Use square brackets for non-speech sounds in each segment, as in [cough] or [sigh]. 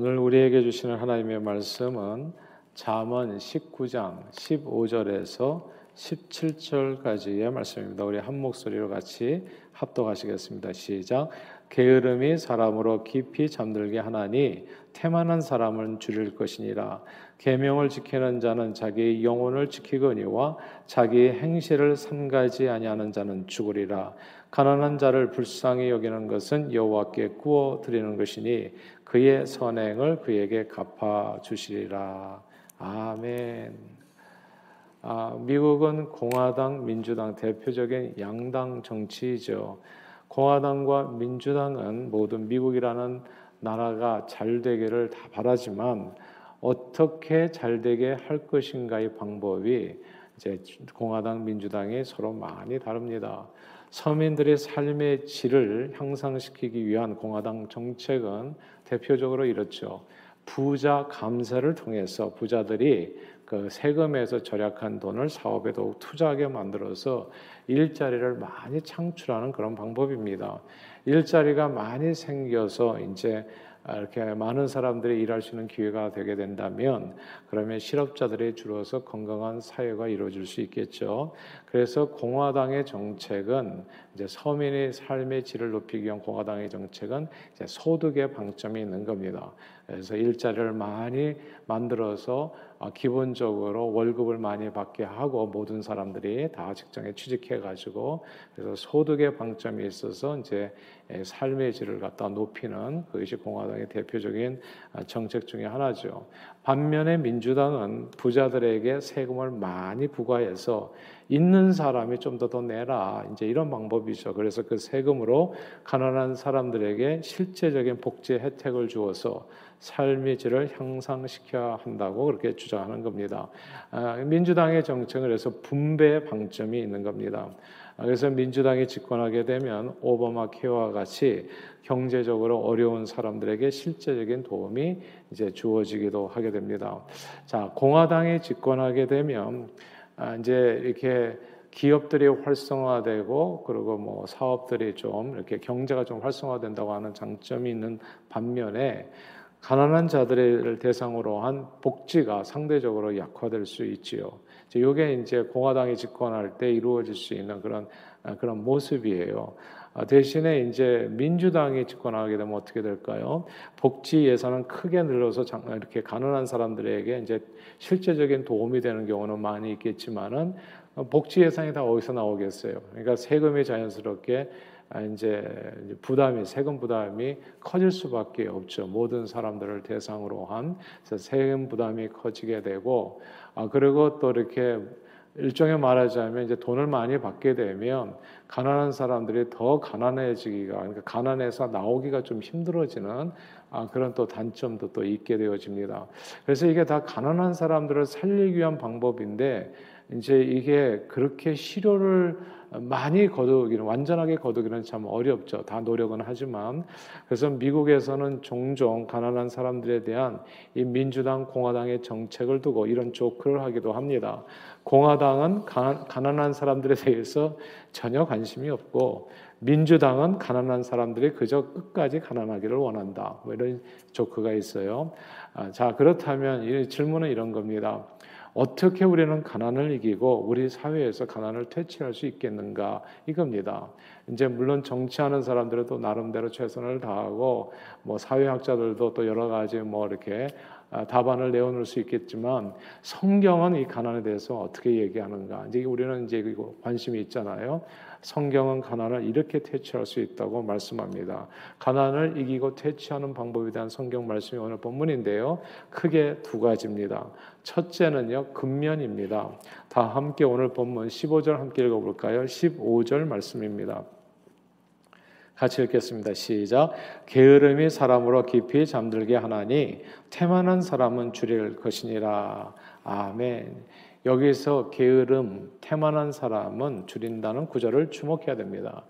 오늘 우리에게 주시는 하나님의 말씀은 잠언 19장 15절에서 17절까지의 말씀입니다. 우리 한 목소리로 같이 합독하시겠습니다. 시작. 게으름이 사람으로 깊이 잠들게 하나니 태만한 사람은 줄일 것이니라. 계명을 지키는 자는 자기 영혼을 지키거니와 자기 행실을 삼가지 아니하는 자는 죽으리라. 가난한 자를 불쌍히 여기는 것은 여호와께 구워 드리는 것이니 그의 선행을 그에게 갚아 주시리라. 아멘. 아, 미국은 공화당, 민주당 대표적인 양당 정치이죠. 공화당과 민주당은 모두 미국이라는 나라가 잘 되기를 다 바라지만 어떻게 잘 되게 할 것인가의 방법이 이제 공화당, 민주당이 서로 많이 다릅니다. 서민들의 삶의 질을 향상시키기 위한 공화당 정책은 대표적으로 이렇죠. 부자 감세를 통해서 부자들이 그 세금에서 절약한 돈을 사업에 더욱 투자하게 만들어서 일자리를 많이 창출하는 그런 방법입니다. 일자리가 많이 생겨서 이제 이렇게 많은 사람들이 일할 수 있는 기회가 되게 된다면 그러면 실업자들이 줄어서 건강한 사회가 이루어질 수 있겠죠. 그래서 공화당의 정책은 이제 서민의 삶의 질을 높이기 위한 공화당의 정책은 소득의 방점이 있는 겁니다. 그래서 일자리를 많이 만들어서 어, 기본적으로 월급을 많이 받게 하고 모든 사람들이 다 직장에 취직해 가지고 그래서 소득의 방점이 있어서 이제 삶의 질을 갖다 높이는 그것이 공화당의 대표적인 아, 정책 중의 하나죠. 반면에 민주당은 부자들에게 세금을 많이 부과해서 있는 사람이 좀 더 더 내라 이제 이런 방법이죠. 그래서 그 세금으로 가난한 사람들에게 실제적인 복지 혜택을 주어서 삶의 질을 향상시켜야 한다고 그렇게 주장하는 겁니다. 아, 민주당의 정책을 해서 분배 방점이 있는 겁니다. 아, 그래서 민주당이 집권하게 되면 오바마 케어와 같이 경제적으로 어려운 사람들에게 실제적인 도움이 이제 주어지기도 하게 됩니다. 자, 공화당이 집권하게 되면 아, 이제 이렇게 기업들이 활성화되고 그리고 뭐 사업들이 좀 이렇게 경제가 좀 활성화된다고 하는 장점이 있는 반면에 가난한 자들을 대상으로 한 복지가 상대적으로 약화될 수 있지요. 이게 이제 공화당이 집권할 때 이루어질 수 있는 그런 아, 그런 모습이에요. 아, 대신에 이제 민주당이 집권하게 되면 어떻게 될까요? 복지 예산은 크게 늘려서 이렇게 가난한 사람들에게 이제 실제적인 도움이 되는 경우는 많이 있겠지만은 복지 예산이 다 어디서 나오겠어요? 그러니까 세금이 자연스럽게 아, 이제 부담이 세금 부담이 커질 수밖에 없죠. 모든 사람들을 대상으로 한 세금 부담이 커지게 되고 아 그리고 또 이렇게 일종의 말하자면 이제 돈을 많이 받게 되면 가난한 사람들이 더 가난해지기가 그러니까 가난해서 나오기가 좀 힘들어지는 아, 그런 또 단점도 또 있게 되어집니다. 그래서 이게 다 가난한 사람들을 살리기 위한 방법인데 이제 이게 그렇게 실효를 많이 거두기는 완전하게 거두기는 참 어렵죠. 다 노력은 하지만 그래서 미국에서는 종종 가난한 사람들에 대한 이 민주당 공화당의 정책을 두고 이런 조크를 하기도 합니다. 공화당은 가난한 사람들에 대해서 전혀 관심이 없고 민주당은 가난한 사람들이 그저 끝까지 가난하기를 원한다. 뭐 이런 조크가 있어요. 아, 자 그렇다면 이 질문은 이런 겁니다. 어떻게 우리는 가난을 이기고 우리 사회에서 가난을 퇴치할 수 있겠는가 이겁니다. 이제 물론 정치하는 사람들은 또 나름대로 최선을 다하고 뭐 사회학자들도 또 여러 가지 뭐 이렇게 아, 답안을 내어놓을 수 있겠지만 성경은 이 가난에 대해서 어떻게 얘기하는가 이제 우리는 이제 관심이 있잖아요. 성경은 가난을 이렇게 퇴치할 수 있다고 말씀합니다. 가난을 이기고 퇴치하는 방법에 대한 성경 말씀이 오늘 본문인데요. 크게 두 가지입니다. 첫째는요, 근면입니다. 다 함께 오늘 본문 15절 함께 읽어볼까요? 15절 말씀입니다. 같이 읽겠습니다. 시작. 게으름이 사람으로 깊이 잠들게 하나니 태만한 사람은 줄일 것이니라. 아멘. 여기서 게으름, 태만한 사람은 줄인다는 구절을 주목해야 됩니다.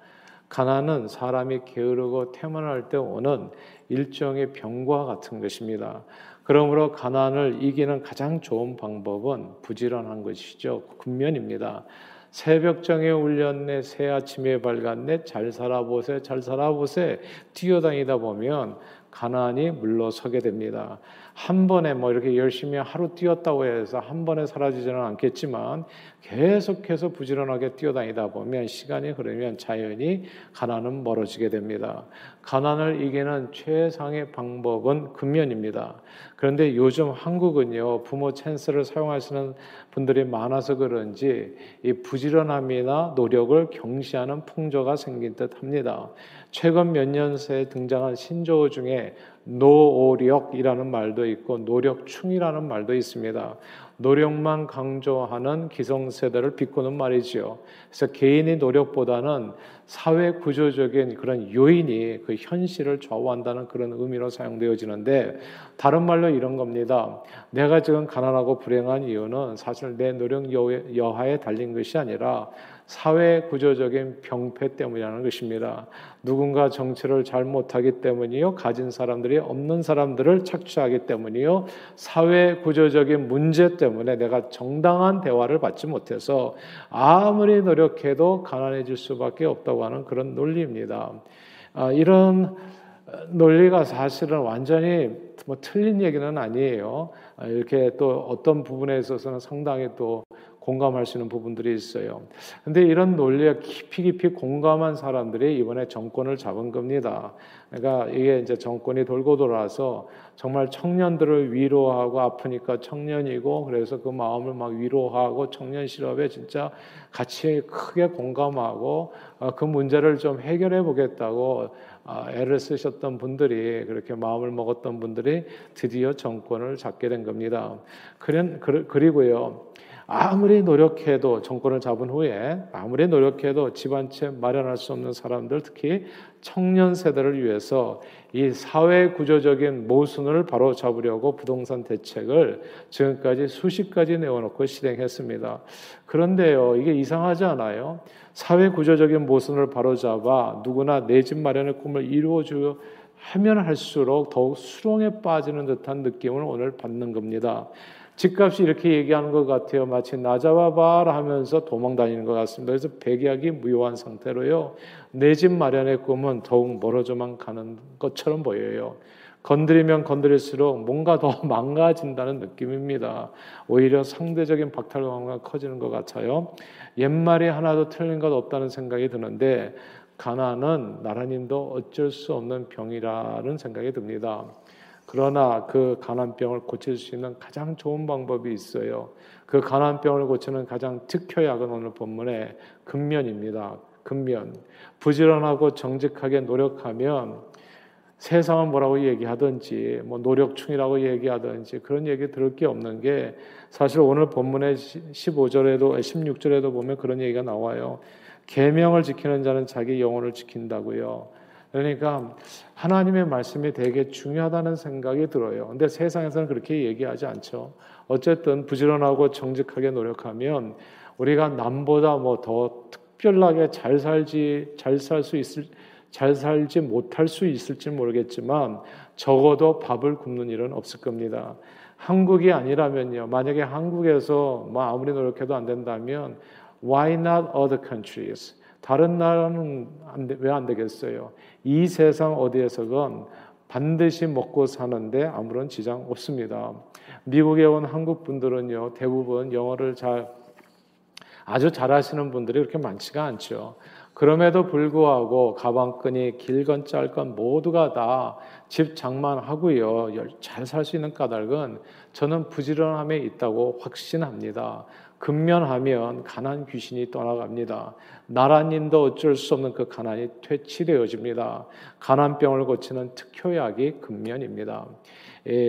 가난은 사람이 게으르고 태만할 때 오는 일종의 병과 같은 것입니다. 그러므로 가난을 이기는 가장 좋은 방법은 부지런한 것이죠. 근면입니다. 새벽정에 울렸네 새 아침에 밝았네 잘 살아보세 잘 살아보세 뛰어다니다 보면 가난이 물러서게 됩니다. 한 번에 뭐 이렇게 열심히 하루 뛰었다고 해서 한 번에 사라지지는 않겠지만 계속해서 부지런하게 뛰어다니다 보면 시간이 흐르면 자연히 가난은 멀어지게 됩니다. 가난을 이기는 최상의 방법은 근면입니다. 그런데 요즘 한국은요 부모 찬스를 사용하시는 분들이 많아서 그런지 이 부지런함이나 노력을 경시하는 풍조가 생긴 듯합니다. 최근 몇 년 새 등장한 신조어 중에 노오력이라는 말도 있고 노력충이라는 말도 있습니다. 노력만 강조하는 기성세대를 비꼬는 말이지요. 그래서 개인의 노력보다는 사회 구조적인 그런 요인이 그 현실을 좌우한다는 그런 의미로 사용되어지는데 다른 말로 이런 겁니다. 내가 지금 가난하고 불행한 이유는 사실 내 노력 여하에 달린 것이 아니라 사회 구조적인 병폐 때문이라는 것입니다. 누군가 정치를 잘 못하기 때문이요, 가진 사람들이 없는 사람들을 착취하기 때문이요, 사회 구조적인 문제 때문에 내가 정당한 대화를 받지 못해서 아무리 노력해도 가난해질 수밖에 없다고 하는 그런 논리입니다. 아, 이런 논리가 사실은 완전히 뭐 틀린 얘기는 아니에요. 아, 이렇게 또 어떤 부분에 있어서는 상당히 또 공감할 수 있는 부분들이 있어요. 근데 이런 논리에 깊이 깊이 공감한 사람들이 이번에 정권을 잡은 겁니다. 그러니까 이게 이제 정권이 돌고 돌아서 정말 청년들을 위로하고 아프니까 청년이고 그래서 그 마음을 막 위로하고 청년 실업에 진짜 같이 크게 공감하고 어, 그 문제를 좀 해결해 보겠다고 어, 애를 쓰셨던 분들이 그렇게 마음을 먹었던 분들이 드디어 정권을 잡게 된 겁니다. 그리고요. 아무리 노력해도 정권을 잡은 후에 아무리 노력해도 집안채 마련할 수 없는 사람들 특히 청년 세대를 위해서 이 사회 구조적인 모순을 바로 잡으려고 부동산 대책을 지금까지 수십 가지 내어놓고 실행했습니다. 그런데요, 이게 이상하지 않아요? 사회 구조적인 모순을 바로 잡아 누구나 내 집 마련의 꿈을 이루어주 하면 할수록 더욱 수렁에 빠지는 듯한 느낌을 오늘 받는 겁니다. 집값이 이렇게 얘기하는 것 같아요. 마치 나 잡아봐라 하면서 도망 다니는 것 같습니다. 그래서 백약이 무효한 상태로요. 내 집 마련의 꿈은 더욱 멀어져만 가는 것처럼 보여요. 건드리면 건드릴수록 뭔가 더 [laughs] 망가진다는 느낌입니다. 오히려 상대적인 박탈감가 커지는 것 같아요. 옛말이 하나도 틀린 것 없다는 생각이 드는데 가난은 나라님도 어쩔 수 없는 병이라는 생각이 듭니다. 그러나 그 가난병을 고칠 수 있는 가장 좋은 방법이 있어요. 그 가난병을 고치는 가장 특효약은 오늘 본문의 근면입니다. 근면. 부지런하고 정직하게 노력하면 세상은 뭐라고 얘기하든지 뭐 노력충이라고 얘기하든지 그런 얘기 들을 게 없는 게 사실 오늘 본문의 15절에도 16절에도 보면 그런 얘기가 나와요. 계명을 지키는 자는 자기 영혼을 지킨다고요. 그러니까 하나님의 말씀이 되게 중요하다는 생각이 들어요. 근데 세상에서는 그렇게 얘기하지 않죠. 어쨌든 부지런하고 정직하게 노력하면 우리가 남보다 뭐 더 특별하게 잘 살지 잘 살 수 있을 잘 살지 못할 수 있을지 모르겠지만 적어도 밥을 굶는 일은 없을 겁니다. 한국이 아니라면요. 만약에 한국에서 뭐 아무리 노력해도 안 된다면 why not other countries? 다른 나라는 왜 안 되겠어요? 이 세상 어디에서건 반드시 먹고 사는데 아무런 지장 없습니다. 미국에 온 한국 분들은요 대부분 영어를 잘 아주 잘하시는 분들이 그렇게 많지가 않죠. 그럼에도 불구하고 가방끈이 길건 짧건 모두가 다 집 장만하고요 잘 살 수 있는 까닭은 저는 부지런함에 있다고 확신합니다. 근면하면 가난 귀신이 떠나갑니다. 나라님도 어쩔 수 없는 그 가난이 퇴치되어집니다. 가난병을 고치는 특효약이 근면입니다.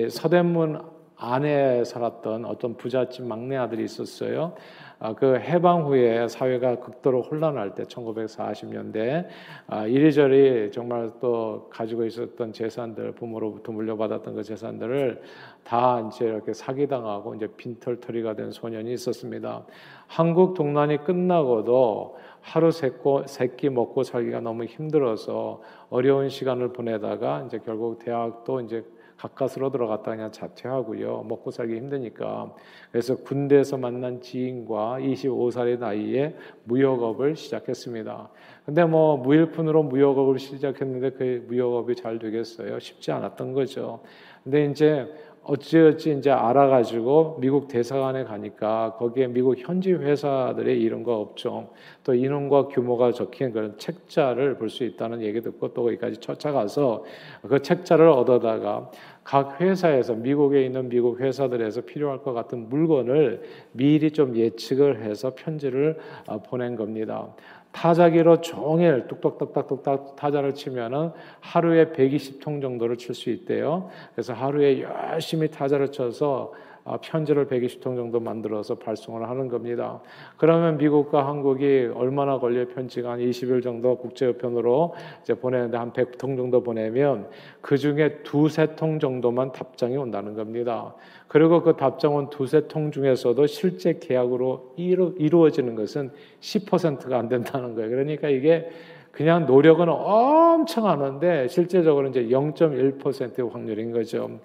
서대문 안에 살았던 어떤 부잣집 막내 아들이 있었어요. 아, 그 해방 후에 사회가 극도로 혼란할 때 1940년대 아, 이리저리 정말 또 가지고 있었던 재산들 부모로부터 물려받았던 그 재산들을 다 이제 이렇게 사기당하고 이제 빈털터리가 된 소년이 있었습니다. 한국 동란이 끝나고도 하루 세끼, 세끼 먹고 살기가 너무 힘들어서 어려운 시간을 보내다가 이제 결국 대학도 이제 가까스로 들어갔다 그냥 자퇴하고요. 먹고 살기 힘드니까. 그래서 군대에서 만난 지인과 25살의 나이에 무역업을 시작했습니다. 근데 뭐 무일푼으로 무역업을 시작했는데 그 무역업이 잘 되겠어요? 쉽지 않았던 거죠. 근데 이제 어찌어찌 이제 알아가지고 미국 대사관에 가니까 거기에 미국 현지 회사들의 이름과 업종 또 인원과 규모가 적힌 그런 책자를 볼 수 있다는 얘기 듣고 또 거기까지 쫓아가서 그 책자를 얻어다가 각 회사에서 미국에 있는 미국 회사들에서 필요할 것 같은 물건을 미리 좀 예측을 해서 편지를 어, 보낸 겁니다. 타자기로 종일 뚝딱뚝딱뚝딱 타자를 치면은 하루에 120통 정도를 칠 수 있대요. 그래서 하루에 열심히 타자를 쳐서 아, 편지를 120통 정도 만들어서 발송을 하는 겁니다. 그러면 미국과 한국이 얼마나 걸려 편지가 한 20일 정도 국제우편으로 이제 보내는데 한 100통 정도 보내면 그 중에 두세 통 정도만 답장이 온다는 겁니다. 그리고 그 답장은 두세 통 중에서도 실제 계약으로 이루, 이루어지는 것은 10%가 안 된다는 거예요. 그러니까 이게 그냥 노력은 엄청 하는데 실제적으로 이제 0.1%의 확률인 거죠.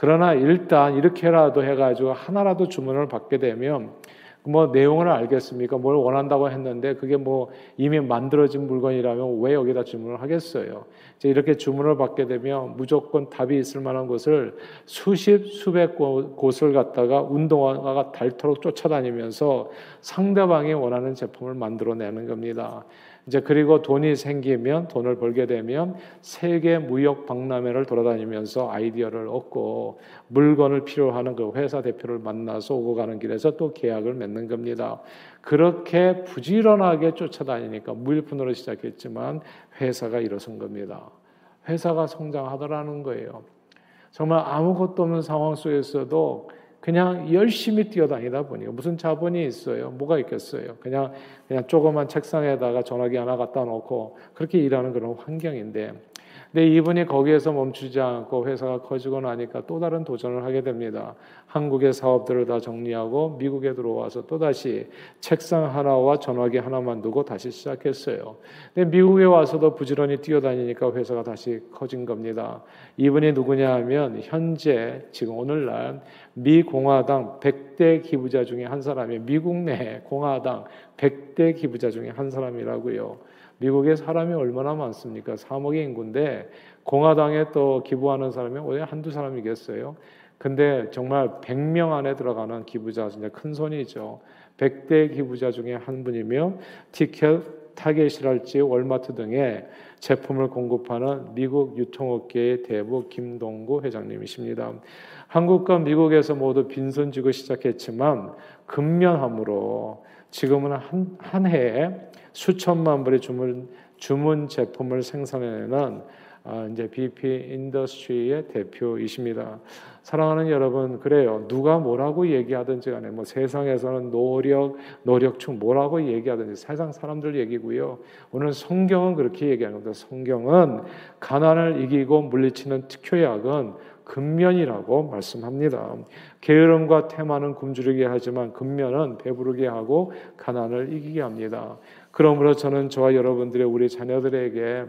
그러나 일단 이렇게라도 해가지고 하나라도 주문을 받게 되면 뭐 내용을 알겠습니까? 뭘 원한다고 했는데 그게 뭐 이미 만들어진 물건이라면 왜 여기다 주문을 하겠어요? 이제 이렇게 주문을 받게 되면 무조건 답이 있을 만한 곳을 수십 수백 곳을 갖다가 운동화가 닳도록 쫓아다니면서 상대방이 원하는 제품을 만들어내는 겁니다. 이제 그리고 돈이 생기면 돈을 벌게 되면 세계 무역 박람회를 돌아다니면서 아이디어를 얻고 물건을 필요하는 그 회사 대표를 만나서 오고 가는 길에서 또 계약을 맺는 겁니다. 그렇게 부지런하게 쫓아다니니까 무일푼으로 시작했지만 회사가 일어선 겁니다. 회사가 성장하더라는 거예요. 정말 아무것도 없는 상황 속에서도 그냥 열심히 뛰어다니다 보니까 무슨 자본이 있어요? 뭐가 있겠어요? 그냥 그냥 조그만 책상에다가 전화기 하나 갖다 놓고 그렇게 일하는 그런 환경인데 근데 이분이 거기에서 멈추지 않고 회사가 커지고 나니까 또 다른 도전을 하게 됩니다. 한국의 사업들을 다 정리하고 미국에 들어와서 또 다시 책상 하나와 전화기 하나만 두고 다시 시작했어요. 근데 미국에 와서도 부지런히 뛰어다니니까 회사가 다시 커진 겁니다. 이분이 누구냐 하면 현재 지금 오늘날 미 공화당 100대 기부자 중에 한 사람이 미국 내 공화당 100대 기부자 중에 한 사람이라고요. 미국에 사람이 얼마나 많습니까? 3억의 인구인데 공화당에 또 기부하는 사람이 왜 한두 사람이겠어요? 근데 정말 100명 안에 들어가는 기부자 진짜 큰 손이죠. 100대 기부자 중에 한 분이며 티켓 타겟이랄지 월마트 등의 제품을 공급하는 미국 유통업계의 대부 김동구 회장님이십니다. 한국과 미국에서 모두 빈손 쥐고 시작했지만 근면함으로 지금은 한, 한 해에 수천만 불의 주문, 주문 제품을 생산해내는 아, 이제 BP Industry의 대표이십니다. 사랑하는 여러분, 그래요. 누가 뭐라고 얘기하든지 간에 뭐 세상에서는 노력, 노력충 뭐라고 얘기하든지 세상 사람들 얘기고요. 오늘 성경은 그렇게 얘기하는 겁니다. 성경은 가난을 이기고 물리치는 특효약은 근면이라고 말씀합니다. 게으름과 태만은 굶주리게 하지만 근면은 배부르게 하고 가난을 이기게 합니다. 그러므로 저는 저와 여러분들의 우리 자녀들에게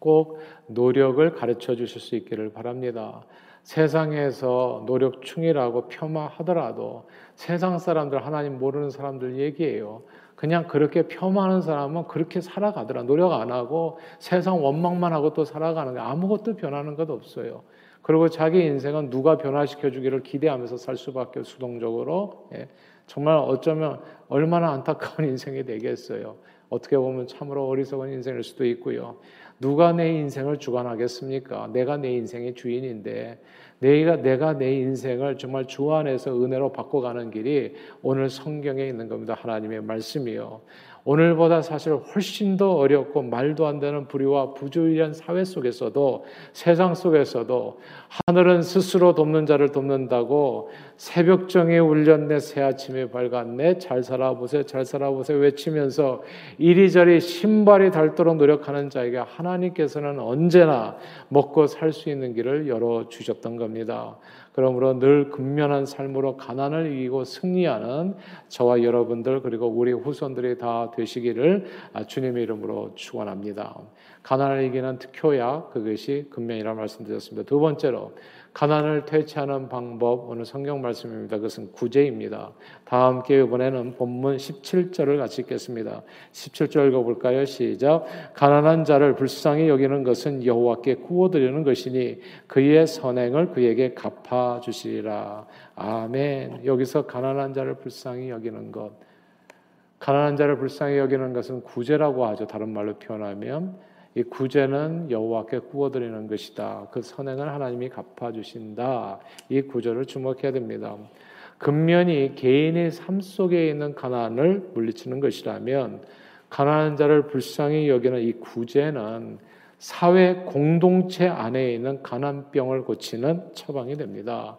꼭 노력을 가르쳐 주실 수 있기를 바랍니다. 세상에서 노력충이라고 폄하하더라도 세상 사람들 하나님 모르는 사람들 얘기예요. 그냥 그렇게 폄하하는 사람은 그렇게 살아가더라. 노력 안 하고 세상 원망만 하고 또 살아가는 게 아무것도 변하는 것 없어요. 그리고 자기 인생은 누가 변화시켜 주기를 기대하면서 살 수밖에 수동적으로 예. 정말 어쩌면 얼마나 안타까운 [laughs] 인생이 되겠어요. 어떻게 보면 참으로 어리석은 인생일 수도 있고요. 누가 내 인생을 주관하겠습니까? 내가 내 인생의 주인인데 내가 내가 내 인생을 정말 주 안에서 은혜로 바꿔가는 길이 오늘 성경에 있는 겁니다. 하나님의 말씀이요. 오늘보다 사실 훨씬 더 어렵고 말도 안 되는 불의와 부주의한 사회 속에서도 세상 속에서도 하늘은 스스로 돕는 자를 돕는다고 새벽정에 울렸네 새아침에 밝았네 잘 살아보세 잘 살아보세 외치면서 이리저리 신발이 닳도록 노력하는 자에게 하나님께서는 언제나 먹고 살 수 있는 길을 열어 주셨던 겁니다. 그러므로 늘 근면한 삶으로 가난을 이기고 승리하는 저와 여러분들 그리고 우리 후손들이 다 되시기를 주님의 이름으로 축원합니다. 가난을 이기는 특효약 그것이 근면이라 말씀드렸습니다. 두 번째로 가난을 퇴치하는 방법 오늘 성경 말씀입니다. 그것은 구제입니다. 다 함께 이번에는 본문 17절을 같이 읽겠습니다. 17절 읽어볼까요? 시작. 가난한 자를 불쌍히 여기는 것은 여호와께 구워드리는 것이니 그의 선행을 그에게 갚아 주시리라. 아멘. 여기서 가난한 자를 불쌍히 여기는 것. 가난한 자를 불쌍히 여기는 것은 구제라고 하죠. 다른 말로 표현하면 이 구제는 여호와께 구워드리는 것이다. 그 선행을 하나님이 갚아주신다. 이 구절을 주목해야 됩니다. 근면이 개인의 삶 속에 있는 가난을 물리치는 것이라면 가난한 자를 불쌍히 여기는 이 구제는 사회 공동체 안에 있는 가난병을 고치는 처방이 됩니다.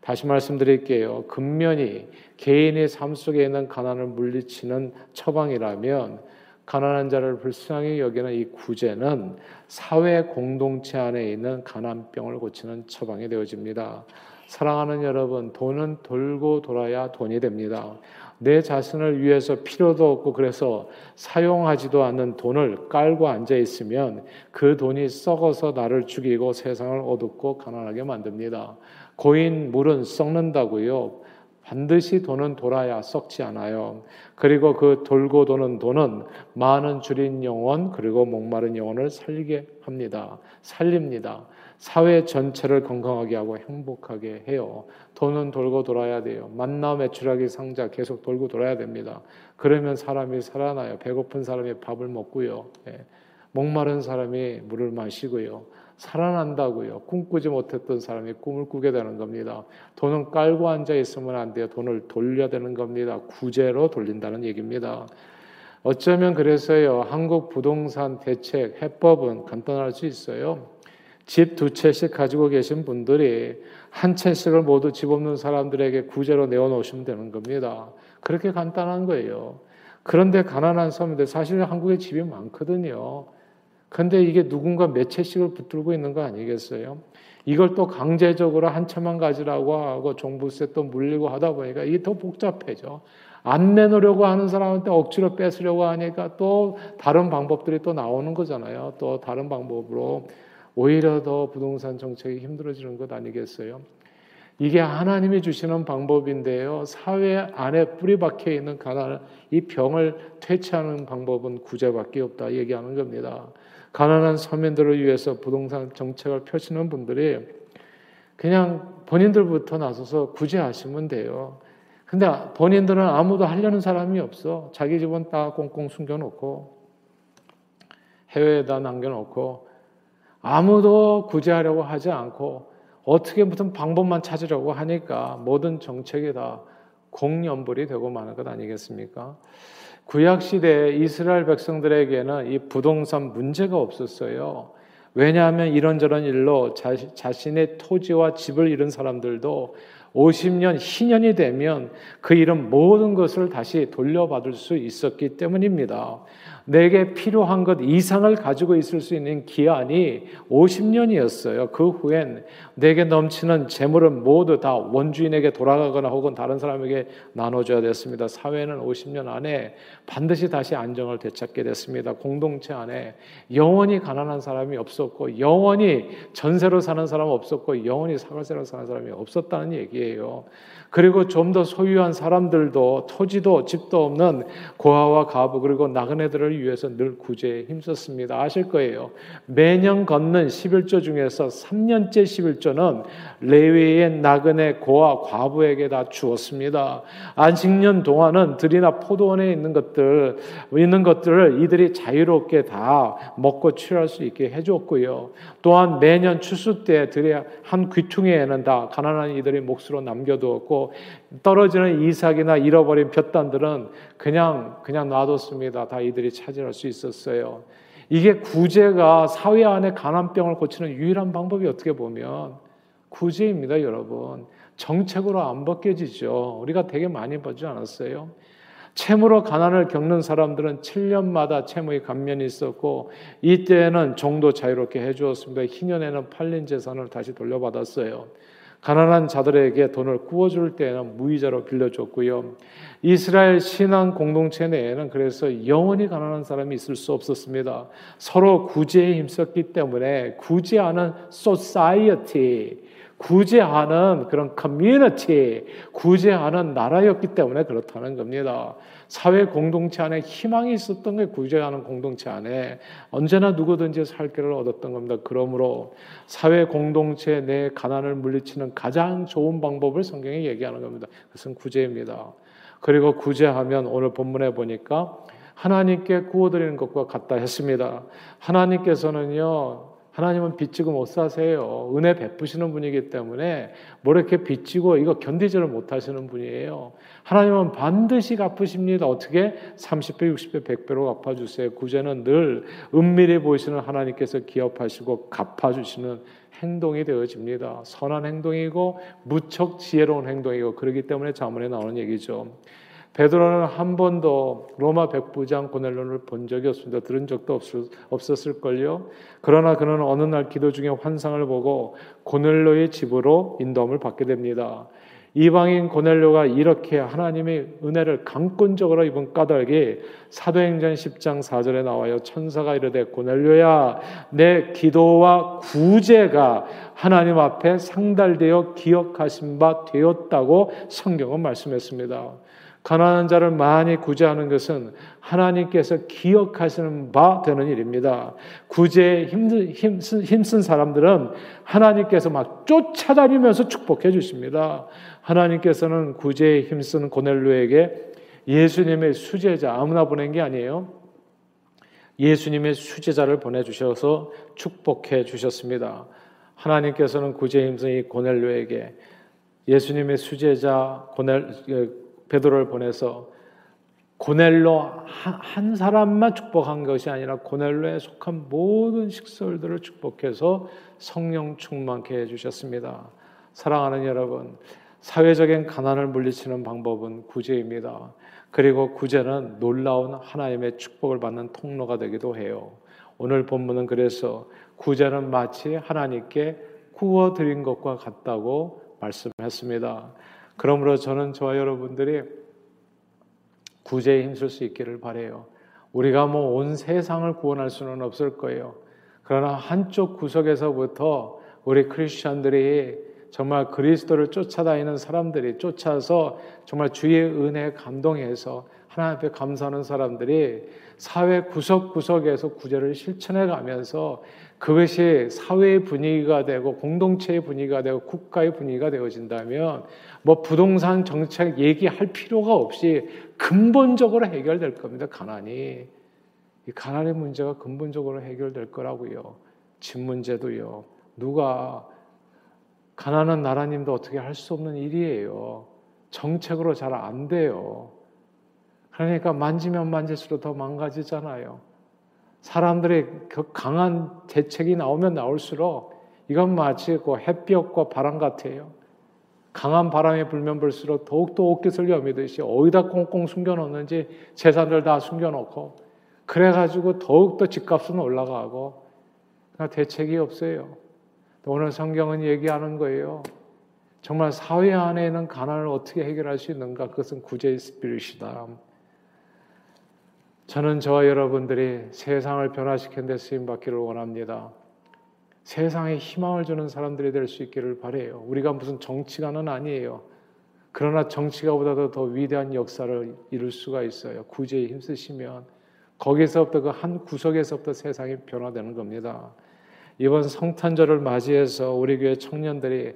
다시 말씀드릴게요. 근면이 개인의 삶 속에 있는 가난을 물리치는 처방이라면 가난한 자를 불쌍히 여기는 이 구제는 사회 공동체 안에 있는 가난병을 고치는 처방이 되어집니다. 사랑하는 여러분, 돈은 돌고 돌아야 돈이 됩니다. 내 자신을 위해서 필요도 없고 그래서 사용하지도 않는 돈을 깔고 앉아 있으면 그 돈이 썩어서 나를 죽이고 세상을 어둡고 가난하게 만듭니다. 고인 물은 썩는다고요. 반드시 돈은 돌아야 썩지 않아요. 그리고 그 돌고 도는 돈은 많은 줄인 영혼 그리고 목마른 영혼을 살게 합니다. 살립니다. 사회 전체를 건강하게 하고 행복하게 해요. 돈은 돌고 돌아야 돼요. 만나 매출하기 상자 계속 돌고 돌아야 됩니다. 그러면 사람이 살아나요. 배고픈 사람이 밥을 먹고요. 예. 목마른 사람이 물을 마시고요. 살아난다고요. 꿈꾸지 못했던 사람이 꿈을 꾸게 되는 겁니다. 돈은 깔고 앉아 있으면 안 돼요. 돈을 돌려야 되는 겁니다. 구제로 돌린다는 얘기입니다. 어쩌면 그래서요. 한국 부동산 대책 해법은 간단할 수 있어요. 집 두 채씩 가지고 계신 분들이 한 채씩을 모두 집 없는 사람들에게 구제로 내어놓으시면 되는 겁니다. 그렇게 간단한 거예요. 그런데 가난한 사람들 사실 한국에 집이 많거든요. 근데 이게 누군가 몇 채씩을 붙들고 있는 거 아니겠어요? 이걸 또 강제적으로 한 채만 가지라고 하고 종부세 또 물리고 하다 보니까 이게 더 복잡해져. 안 내놓으려고 하는 사람한테 억지로 뺏으려고 하니까 또 다른 방법들이 또 나오는 거잖아요. 또 다른 방법으로 오히려 더 부동산 정책이 힘들어지는 것 아니겠어요? 이게 하나님이 주시는 방법인데요. 사회 안에 뿌리 박혀 있는 가난, 이 병을 퇴치하는 방법은 구제밖에 없다 얘기하는 겁니다. 가난한 서민들을 위해서 부동산 정책을 펼치는 분들이 그냥 본인들부터 나서서 구제하시면 돼요. 근데 본인들은 아무도 하려는 사람이 없어. 자기 집은 다 꽁꽁 숨겨놓고 해외에다 남겨놓고 아무도 구제하려고 하지 않고 어떻게 무슨 방법만 찾으려고 하니까 모든 정책이 다 공연불이 되고 마는 것 아니겠습니까? 구약 시대 이스라엘 백성들에게는 이 부동산 문제가 없었어요. 왜냐하면 이런저런 일로 자, 자신의 토지와 집을 잃은 사람들도 50년, 희년이 되면 그 잃은 모든 것을 다시 돌려받을 수 있었기 때문입니다. 내게 필요한 것 이상을 가지고 있을 수 있는 기한이 50년이었어요. 그 후엔 내게 넘치는 재물은 모두 다 원주인에게 돌아가거나 혹은 다른 사람에게 나눠줘야 됐습니다. 사회는 50년 안에 반드시 다시 안정을 되찾게 됐습니다. 공동체 안에 영원히 가난한 사람이 없었고 영원히 전세로 사는 사람 없었고 영원히 사과세로 사는 사람이 없었다는 얘기예요. 그리고 좀 더 소유한 사람들도 토지도 집도 없는 고아와 가부 그리고 나그네들을 위해서 늘 구제에 힘썼습니다. 아실 거예요. 매년 걷는 11조 중에서 3년째 11조는 레위의 나그네 고아 과부에게 다 주었습니다. 안식년 동안은 들이나 포도원에 있는 것들 있는 것들을 이들이 자유롭게 다 먹고 취할 수 있게 해줬고요. 또한 매년 추수 때 들이 한 귀퉁이에는 다 가난한 이들의 몫으로 남겨두었고 떨어지는 이삭이나 잃어버린 볕단들은 그냥 그냥 놔뒀습니다. 다 이들이 차지할 수 있었어요. 이게 구제가 사회 안에 가난병을 고치는 유일한 방법이 어떻게 보면 구제입니다, 여러분. 정책으로 안 벗겨지죠. 우리가 되게 많이 보지 않았어요? 채무로 가난을 겪는 사람들은 7년마다 채무의 감면이 있었고 이때에는 정도 자유롭게 해주었습니다. 희년에는 팔린 재산을 다시 돌려받았어요. 가난한 자들에게 돈을 구워줄 때에는 무이자로 빌려줬고요. 이스라엘 신앙 공동체 내에는 그래서 영원히 가난한 사람이 있을 수 없었습니다. 서로 구제에 힘썼기 때문에 구제하는 society, 구제하는 그런 커뮤니티, 구제하는 나라였기 때문에 그렇다는 겁니다. 사회 공동체 안에 희망이 있었던 게 구제하는 공동체 안에 언제나 누구든지 살 길을 얻었던 겁니다. 그러므로 사회 공동체 내 가난을 물리치는 가장 좋은 방법을 성경이 얘기하는 겁니다. 그것은 구제입니다. 그리고 구제하면 오늘 본문에 보니까 하나님께 구워드리는 것과 같다 했습니다. 하나님께서는요, 하나님은 빚지고 못 사세요. 은혜 베푸시는 분이기 때문에 뭐 이렇게 빚지고 이거 견디지를 못하시는 분이에요. 하나님은 반드시 갚으십니다. 어떻게? 30배, 60배, 100배로 갚아주세요. 구제는 늘 은밀히 보이시는 하나님께서 기업하시고 갚아주시는 행동이 되어집니다. 선한 행동이고 무척 지혜로운 행동이고 그러기 때문에 자문에 나오는 얘기죠. 베드로는 한 번도 로마 백부장 고넬로를 본 적이 없습니다. 들은 적도 없었, 을 걸요 그러나 그는 어느 날 기도 중에 환상을 보고 고넬로의 집으로 인도함을 받게 됩니다. 이방인 고넬료가 이렇게 하나님의 은혜를 강권적으로 입은 까닭이 사도행전 10장 4절에 나와요. 천사가 이르되 고넬료야 내 기도와 구제가 하나님 앞에 상달되어 기억하신 바 되었다고 성경은 말씀했습니다. 가난한 자를 많이 구제하는 것은 하나님께서 기억하시는 바 되는 일입니다. 구제에 힘든, 힘쓴, 힘쓴 사람들은 하나님께서 막 쫓아다니면서 축복해 주십니다. 하나님께서는 구제에 힘쓴 고넬로에게 예수님의 수제자 아무나 보낸 게 아니에요. 예수님의 수제자를 보내주셔서 축복해 주셨습니다. 하나님께서는 구제에 힘쓴 이 고넬로에게 예수님의 수제자 고넬 베드로를 보내서 고넬로 한 사람만 축복한 것이 아니라 고넬로에 속한 모든 식솔들을 축복해서 성령 충만케 해주셨습니다. 사랑하는 여러분, 사회적인 가난을 물리치는 방법은 구제입니다. 그리고 구제는 놀라운 하나님의 축복을 받는 통로가 되기도 해요. 오늘 본문은 그래서 구제는 마치 하나님께 구워 드린 것과 같다고 말씀했습니다. 그러므로 저는 저와 여러분들이 구제에 힘쓸 수 있기를 바래요. 우리가 뭐 온 세상을 구원할 수는 없을 거예요. 그러나 한쪽 구석에서부터 우리 크리스천들이 정말 그리스도를 쫓아다니는 사람들이 쫓아서 정말 주의 은혜에 감동해서 하나님 앞에 감사하는 사람들이 사회 구석구석에서 구제를 실천해 가면서 그것이 사회의 분위기가 되고 공동체의 분위기가 되고 국가의 분위기가 되어진다면 뭐 부동산 정책 얘기할 필요가 없이 근본적으로 해결될 겁니다. 가난이 이 가난의 문제가 근본적으로 해결될 거라고요. 집 문제도요. 누가 가난한 나라님도 어떻게 할 수 없는 일이에요. 정책으로 잘 안 돼요. 그러니까 만지면 만질수록 더 망가지잖아요. 사람들의 그 강한 대책이 나오면 나올수록 이건 마치 그 햇볕과 바람 같아요. 강한 바람이 불면 불수록 더욱더 옷깃을 여미듯이 어디다 꽁꽁 숨겨놓는지 재산들 다 숨겨놓고 그래가지고 더욱더 집값은 올라가고 대책이 없어요. 오늘 성경은 얘기하는 거예요. 정말 사회 안에는 가난을 어떻게 해결할 수 있는가? 그것은 구제의 스피릿이다. 저는 저와 여러분들이 세상을 변화시키는 데 쓰임 받기를 원합니다. 세상에 희망을 주는 사람들이 될 수 있기를 바래요. 우리가 무슨 정치가는 아니에요. 그러나 정치가보다도 더 위대한 역사를 이룰 수가 있어요. 구제에 힘쓰시면 거기서부터 그 한 구석에서부터 세상이 변화되는 겁니다. 이번 성탄절을 맞이해서 우리 교회 청년들이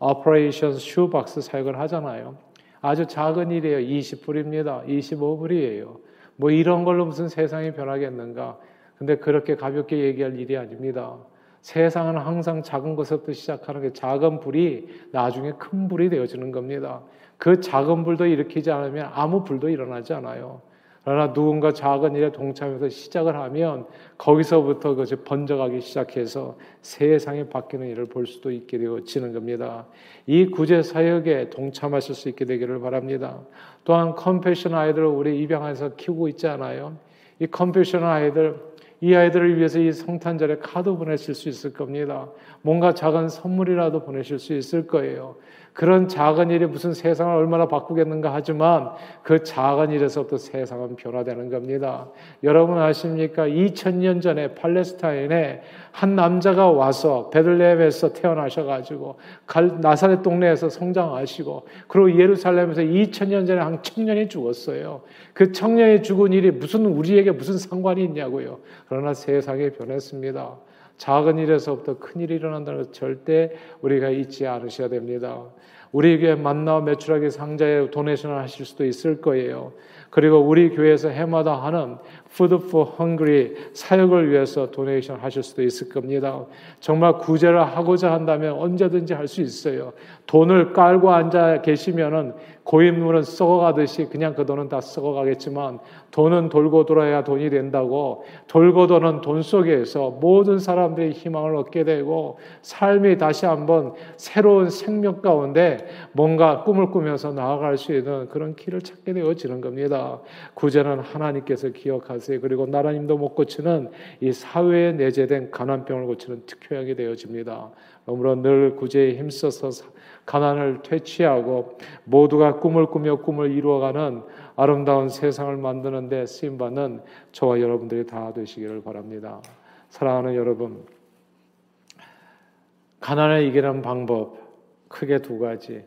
Operation Shoebox 사역을 하잖아요. 아주 작은 일이에요. 20불입니다. 25불이에요. 뭐 이런 걸로 무슨 세상이 변하겠는가? 근데 그렇게 가볍게 얘기할 일이 아닙니다. 세상은 항상 작은 것부터 시작하는 게 작은 불이 나중에 큰 불이 되어지는 겁니다. 그 작은 불도 일으키지 않으면 아무 불도 일어나지 않아요. 그러나 누군가 작은 일에 동참해서 시작을 하면 거기서부터 그것이 번져가기 시작해서 세상에 바뀌는 일을 볼 수도 있게 되어지는 겁니다. 이 구제 사역에 동참하실 수 있게 되기를 바랍니다. 또한 컴패션 아이들을 우리 입양해서 키우고 있지 않아요? 이 컴패션 아이들 이 아이들을 위해서 이 성탄절에 카드 보내실 수 있을 겁니다. 뭔가 작은 선물이라도 보내실 수 있을 거예요. 그런 작은 일이 무슨 세상을 얼마나 바꾸겠는가 하지만 그 작은 일에서부터 세상은 변화되는 겁니다. 여러분 아십니까? 2000년 전에 팔레스타인에 한 남자가 와서 베들레헴에서 태어나셔 가지고 나사렛 동네에서 성장하시고 그리고 예루살렘에서 2000년 전에 한 청년이 죽었어요. 그 청년이 죽은 일이 무슨 우리에게 무슨 상관이 있냐고요. 그러나 세상이 변했습니다. 작은 일에서부터 큰 일이 일어난다는 것 절대 우리가 잊지 않으셔야 됩니다. 우리에게 만나와 매출하기 상자에 도네이션을 하실 수도 있을 거예요. 그리고 우리 교회에서 해마다 하는 Food for Hungry 사역을 위해서 도네이션 하실 수도 있을 겁니다. 정말 구제를 하고자 한다면 언제든지 할 수 있어요. 돈을 깔고 앉아 계시면은 고인물은 썩어가듯이 그냥 그 돈은 다 썩어가겠지만 돈은 돌고 돌아야 돈이 된다고 돌고 도는 돈 속에서 모든 사람들이 희망을 얻게 되고 삶이 다시 한번 새로운 생명 가운데 뭔가 꿈을 꾸면서 나아갈 수 있는 그런 길을 찾게 되어지는 겁니다. 구제는 하나님께서 기억하세요. 그리고 나라님도 못 고치는 이 사회에 내재된 가난병을 고치는 특효약이 되어집니다. 그러므로 늘 구제에 힘써서 가난을 퇴치하고 모두가 꿈을 꾸며 꿈을 이루어가는 아름다운 세상을 만드는데 쓰임 받는 저와 여러분들이 다 되시기를 바랍니다. 사랑하는 여러분, 가난을 이기는 방법 크게 두 가지.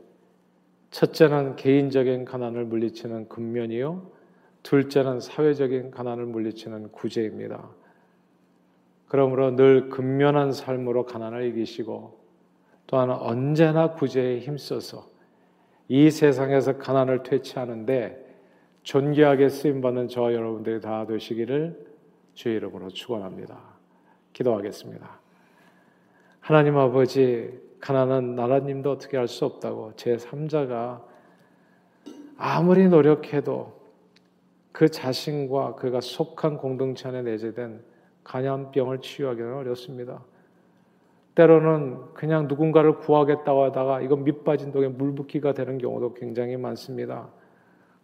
첫째는 개인적인 가난을 물리치는 근면이요. 둘째는 사회적인 가난을 물리치는 구제입니다. 그러므로 늘 근면한 삶으로 가난을 이기시고 또한 언제나 구제에 힘써서 이 세상에서 가난을 퇴치하는데 존귀하게 쓰임 받는 저와 여러분들이 다 되시기를 주의 이름으로 축원합니다. 기도하겠습니다. 하나님 아버지 가난은 나라님도 어떻게 할수 없다고 제 3자가 아무리 노력해도 그 자신과 그가 속한 공동체 안에 내재된 간염병을 치유하기는 어렵습니다. 때로는 그냥 누군가를 구하겠다고 하다가 이건 밑빠진 독에 물 붓기가 되는 경우도 굉장히 많습니다.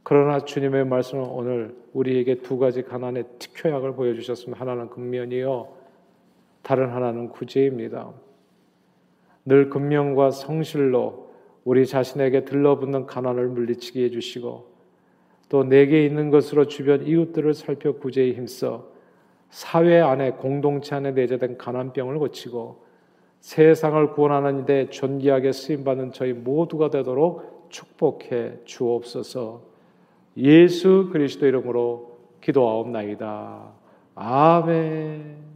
그러나 주님의 말씀은 오늘 우리에게 두 가지 가난의 특효약을 보여주셨습니다. 하나는 근면이요, 다른 하나는 구제입니다. 늘 근면과 성실로 우리 자신에게 들러붙는 가난을 물리치게 해주시고 또 내게 있는 것으로 주변 이웃들을 살펴 구제에 힘써 사회 안에 공동체 안에 내재된 가난병을 고치고 세상을 구원하는 데 존귀하게 쓰임 받는 저희 모두가 되도록 축복해 주옵소서. 예수 그리스도 이름으로 기도하옵나이다. 아멘.